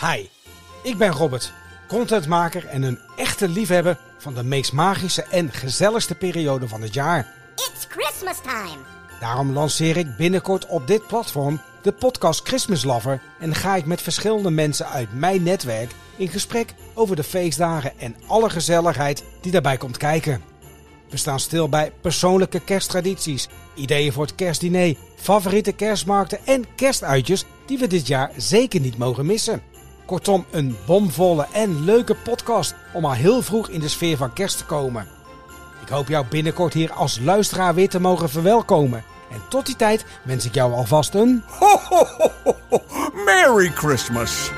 Hi, ik ben Robert, contentmaker en een echte liefhebber van de meest magische en gezelligste periode van het jaar. It's Christmas time. Daarom lanceer ik binnenkort op dit platform de podcast Christmas Lover en ga ik met verschillende mensen uit mijn netwerk in gesprek over de feestdagen en alle gezelligheid die daarbij komt kijken. We staan stil bij persoonlijke kersttradities, ideeën voor het kerstdiner, favoriete kerstmarkten en kerstuitjes die we dit jaar zeker niet mogen missen. Kortom, een bomvolle en leuke podcast om al heel vroeg in de sfeer van kerst te komen. Ik hoop jou binnenkort hier als luisteraar weer te mogen verwelkomen. En tot die tijd wens ik jou alvast een Ho, ho, ho. Merry Christmas.